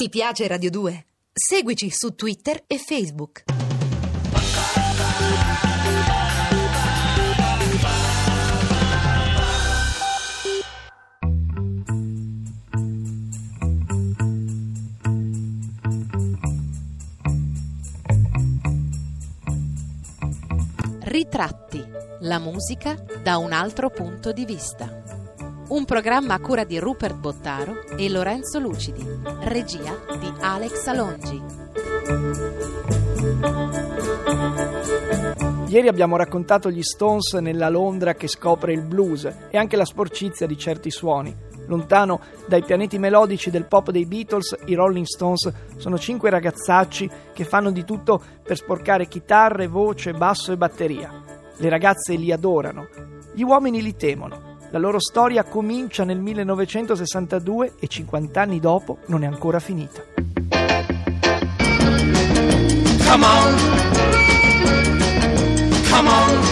Ti piace Radio 2? Seguici su Twitter e Facebook. Ritratti, la musica da un altro punto di vista. Un programma a cura di Rupert Bottaro e Lorenzo Lucidi, regia di Alex Alongi. Ieri abbiamo raccontato gli Stones nella Londra che scopre il blues e anche la sporcizia di certi suoni. Lontano dai pianeti melodici del pop dei Beatles, i Rolling Stones sono cinque ragazzacci che fanno di tutto per sporcare chitarre, voce, basso e batteria. Le ragazze li adorano, gli uomini li temono. La loro storia comincia nel 1962 e 50 anni dopo non è ancora finita. Come on! Come on!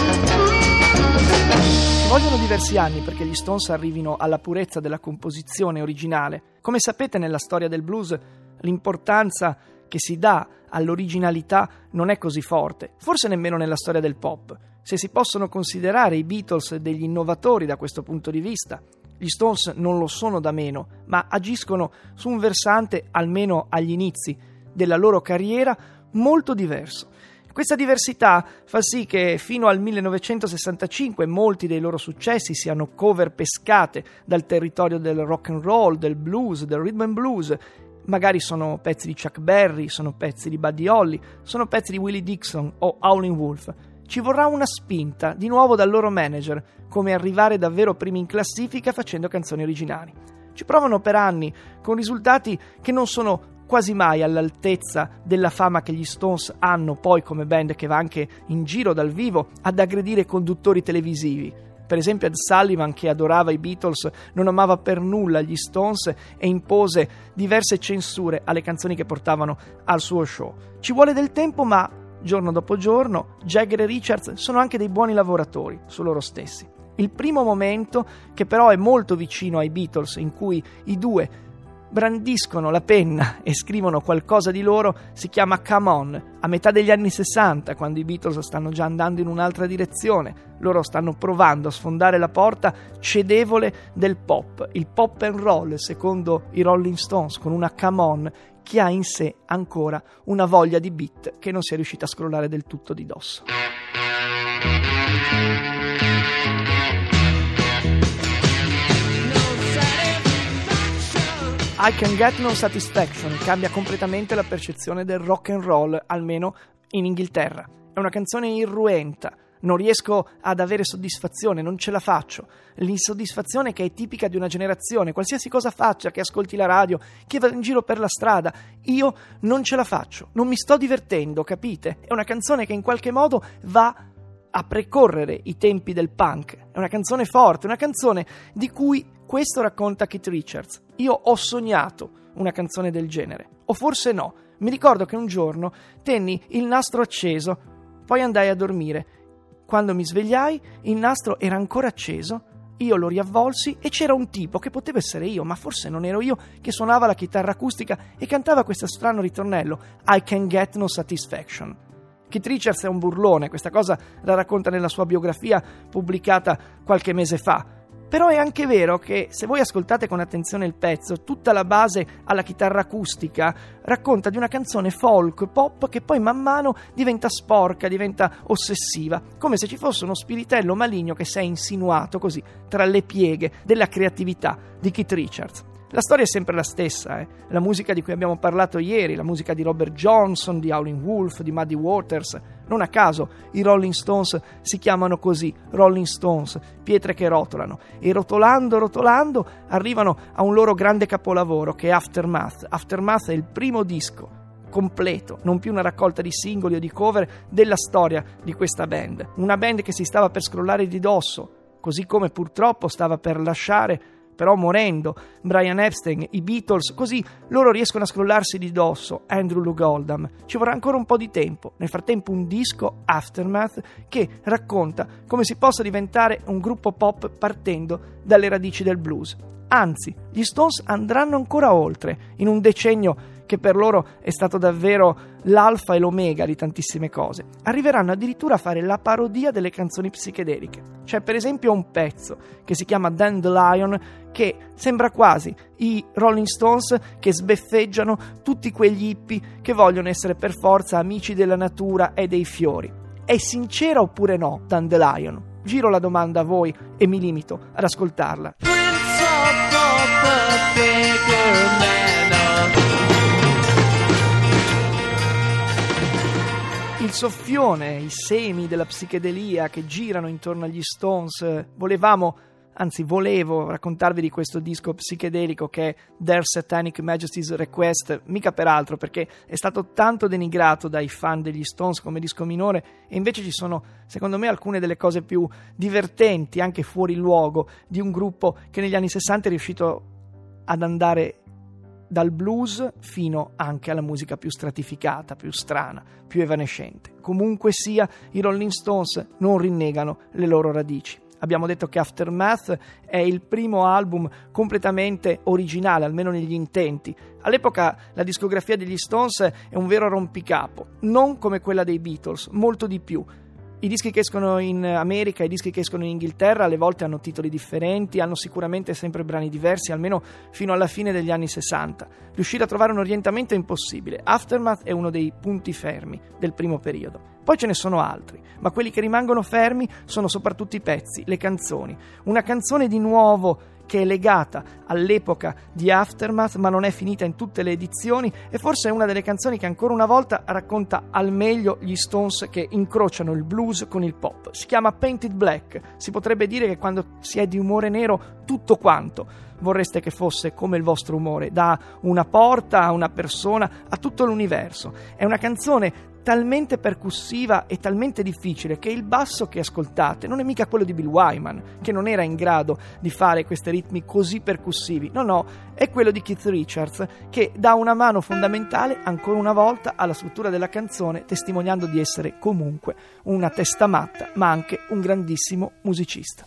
Ci vogliono diversi anni perché gli Stones arrivino alla purezza della composizione originale. Come sapete nella storia del blues l'importanza che si dà all'originalità non è così forte, forse nemmeno nella storia del pop. Se si possono considerare i Beatles degli innovatori da questo punto di vista, gli Stones non lo sono da meno, ma agiscono su un versante, almeno agli inizi della loro carriera, molto diverso. Questa diversità fa sì che fino al 1965 molti dei loro successi siano cover pescate dal territorio del rock and roll, del blues, del rhythm and blues. Magari sono pezzi di Chuck Berry, sono pezzi di Buddy Holly, sono pezzi di Willie Dixon o Howlin' Wolf. Ci vorrà una spinta, di nuovo dal loro manager, come arrivare davvero primi in classifica facendo canzoni originali. Ci provano per anni, con risultati che non sono quasi mai all'altezza della fama che gli Stones hanno poi come band che va anche in giro dal vivo ad aggredire conduttori televisivi. Per esempio Ed Sullivan, che adorava i Beatles, non amava per nulla gli Stones e impose diverse censure alle canzoni che portavano al suo show. Ci vuole del tempo, ma giorno dopo giorno Jagger e Richards sono anche dei buoni lavoratori su loro stessi. Il primo momento, che però è molto vicino ai Beatles, in cui i due brandiscono la penna e scrivono qualcosa di loro si chiama Come On, a metà degli anni 60, quando i Beatles stanno già andando in un'altra direzione. Loro stanno provando a sfondare la porta cedevole del pop, il pop and roll, secondo i Rolling Stones, con una Come On che ha in sé ancora una voglia di beat che non si è riuscita a scrollare del tutto di dosso. I Can Get No Satisfaction cambia completamente la percezione del rock and roll, almeno in Inghilterra. È una canzone irruenta, non riesco ad avere soddisfazione, non ce la faccio. L'insoddisfazione che è tipica di una generazione, qualsiasi cosa faccia, che ascolti la radio, che va in giro per la strada, io non ce la faccio, non mi sto divertendo, capite? È una canzone che in qualche modo va a precorrere i tempi del punk. È una canzone forte, una canzone di cui questo racconta Keith Richards. Io ho sognato una canzone del genere, o forse no. Mi ricordo che un giorno tenni il nastro acceso, poi andai a dormire. Quando mi svegliai, il nastro era ancora acceso, io lo riavvolsi e c'era un tipo che poteva essere io, ma forse non ero io, che suonava la chitarra acustica e cantava questo strano ritornello, I can get no satisfaction. Keith Richards è un burlone, questa cosa la racconta nella sua biografia pubblicata qualche mese fa. Però è anche vero che se voi ascoltate con attenzione il pezzo, tutta la base alla chitarra acustica racconta di una canzone folk pop che poi man mano diventa sporca, diventa ossessiva, come se ci fosse uno spiritello maligno che si è insinuato così tra le pieghe della creatività di Keith Richards. La storia è sempre la stessa, eh? la musica di cui abbiamo parlato ieri, la musica di Robert Johnson, di Howlin' Wolf, di Muddy Waters. Non a caso i Rolling Stones si chiamano così, Rolling Stones, pietre che rotolano. E rotolando, rotolando, arrivano a un loro grande capolavoro che è Aftermath. Aftermath è il primo disco completo, non più una raccolta di singoli o di cover della storia di questa band. Una band che si stava per scrollare di dosso, così come purtroppo stava per lasciare però morendo, Brian Epstein, i Beatles, così loro riescono a scrollarsi di dosso Andrew Luke Oldham. Ci vorrà ancora un po' di tempo. Nel frattempo un disco, Aftermath, che racconta come si possa diventare un gruppo pop partendo dalle radici del blues. Anzi, gli Stones andranno ancora oltre, in un decennio che per loro è stato davvero l'alfa e l'omega di tantissime cose. Arriveranno addirittura a fare la parodia delle canzoni psichedeliche. C'è per esempio un pezzo che si chiama Dandelion che sembra quasi i Rolling Stones che sbeffeggiano tutti quegli hippie che vogliono essere per forza amici della natura e dei fiori. È sincera oppure no, Dandelion? Giro la domanda a voi e mi limito ad ascoltarla. Il soffione, i semi della psichedelia che girano intorno agli Stones, volevamo anzi volevo raccontarvi di questo disco psichedelico che è Their Satanic Majesty's Request, mica peraltro perché è stato tanto denigrato dai fan degli Stones come disco minore e invece ci sono secondo me alcune delle cose più divertenti, anche fuori luogo, di un gruppo che negli anni 60 è riuscito ad andare dal blues fino anche alla musica più stratificata, più strana, più evanescente. Comunque sia, i Rolling Stones non rinnegano le loro radici. Abbiamo detto che Aftermath è il primo album completamente originale, almeno negli intenti. All'epoca la discografia degli Stones è un vero rompicapo, non come quella dei Beatles, molto di più. I dischi che escono in America i dischi che escono in Inghilterra alle volte hanno titoli differenti, hanno sicuramente sempre brani diversi, almeno fino alla fine degli anni 60. Riuscire a trovare un orientamento è impossibile. Aftermath è uno dei punti fermi del primo periodo. Poi ce ne sono altri, ma quelli che rimangono fermi sono soprattutto i pezzi, le canzoni. Una canzone di nuovo che è legata all'epoca di Aftermath, ma non è finita in tutte le edizioni, e forse è una delle canzoni che ancora una volta racconta al meglio gli Stones che incrociano il blues con il pop. Si chiama Painted Black. Si potrebbe dire che quando si è di umore nero, tutto quanto vorreste che fosse come il vostro umore, da una porta a una persona a tutto l'universo. È una canzone talmente percussiva e talmente difficile che il basso che ascoltate non è mica quello di Bill Wyman, che non era in grado di fare questi ritmi così percussivi. No, no, è quello di Keith Richards che dà una mano fondamentale ancora una volta alla struttura della canzone, testimoniando di essere comunque una testa matta, ma anche un grandissimo musicista.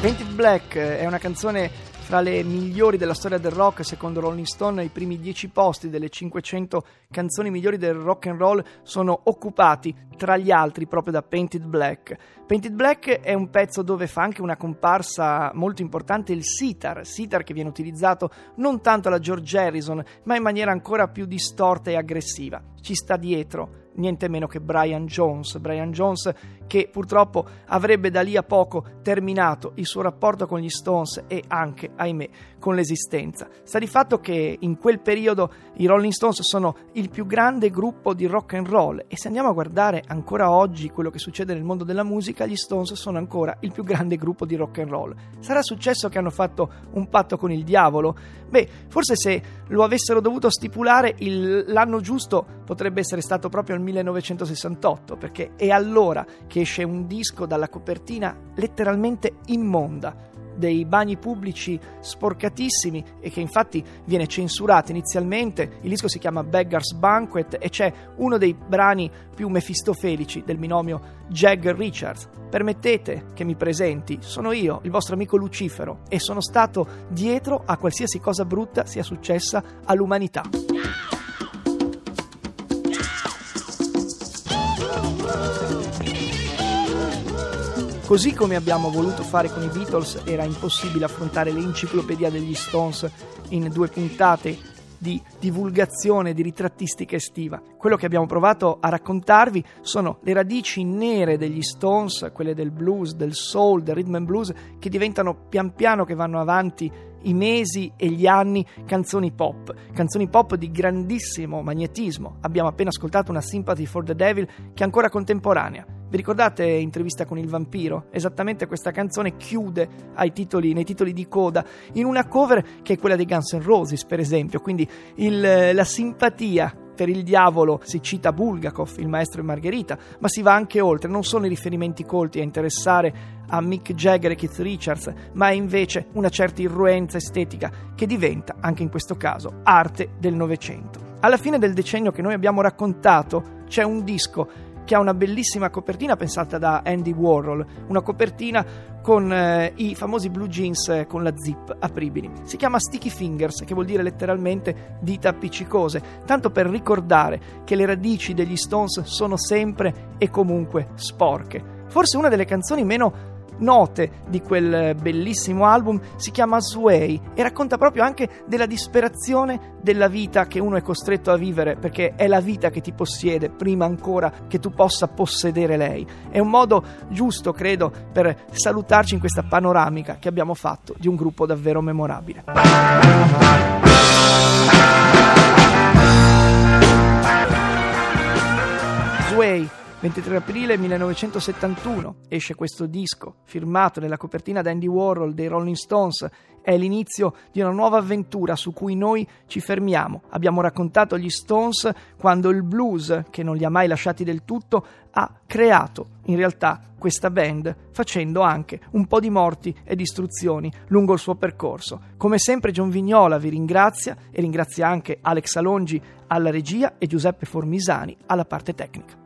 Painted Black è una canzone fra le migliori della storia del rock, secondo Rolling Stone, i primi 10 posti delle 500 canzoni migliori del rock and roll sono occupati tra gli altri proprio da Painted Black. Painted Black è un pezzo dove fa anche una comparsa molto importante il sitar, sitar che viene utilizzato non tanto alla George Harrison, ma in maniera ancora più distorta e aggressiva. Ci sta dietro niente meno che Brian Jones. Brian Jones che purtroppo avrebbe da lì a poco terminato il suo rapporto con gli Stones e anche, ahimè, con l'esistenza. Sta di fatto che in quel periodo i Rolling Stones sono il più grande gruppo di rock and roll e se andiamo a guardare ancora oggi quello che succede nel mondo della musica, gli Stones sono ancora il più grande gruppo di rock and roll. Sarà successo che hanno fatto un patto con il diavolo? Beh, forse se lo avessero dovuto stipulare il, l'anno giusto potrebbe essere stato proprio il 1968, perché è allora che esce un disco dalla copertina letteralmente immonda dei bagni pubblici sporcatissimi e che infatti viene censurato inizialmente. Il disco si chiama Beggar's Banquet e c'è uno dei brani più mefistofelici del binomio Jagger Richards. Permettete che mi presenti, sono io, il vostro amico Lucifero, e sono stato dietro a qualsiasi cosa brutta sia successa all'umanità. Così come abbiamo voluto fare con i Beatles, era impossibile affrontare l'enciclopedia degli Stones in due puntate di divulgazione, di ritrattistica estiva. Quello che abbiamo provato a raccontarvi sono le radici nere degli Stones, quelle del blues, del soul, del rhythm and blues, che diventano pian piano che vanno avanti i mesi e gli anni canzoni pop, canzoni pop di grandissimo magnetismo. Abbiamo appena ascoltato una Sympathy for the Devil che è ancora contemporanea. Vi ricordate Intervista con il vampiro? Esattamente questa canzone chiude titoli, nei titoli di coda in una cover che è quella dei Guns N' Roses, per esempio. Quindi il, la simpatia per il diavolo si cita Bulgakov, il maestro e Margherita, ma si va anche oltre, non sono i riferimenti colti a interessare a Mick Jagger e Keith Richards, ma è invece una certa irruenza estetica che diventa, anche in questo caso, arte del Novecento. Alla fine del decennio che noi abbiamo raccontato c'è un disco che ha una bellissima copertina pensata da Andy Warhol, una copertina con eh, i famosi blue jeans eh, con la zip apribili. Si chiama Sticky Fingers, che vuol dire letteralmente dita appiccicose, tanto per ricordare che le radici degli Stones sono sempre e comunque sporche. Forse una delle canzoni meno note di quel bellissimo album si chiama Sway e racconta proprio anche della disperazione della vita che uno è costretto a vivere perché è la vita che ti possiede prima ancora che tu possa possedere lei. È un modo giusto, credo, per salutarci in questa panoramica che abbiamo fatto di un gruppo davvero memorabile. 23 aprile 1971 esce questo disco firmato nella copertina da Andy Warhol dei Rolling Stones. È l'inizio di una nuova avventura su cui noi ci fermiamo. Abbiamo raccontato gli Stones quando il blues, che non li ha mai lasciati del tutto, ha creato in realtà questa band facendo anche un po' di morti e distruzioni lungo il suo percorso. Come sempre John Vignola vi ringrazia e ringrazia anche Alex Alongi alla regia e Giuseppe Formisani alla parte tecnica.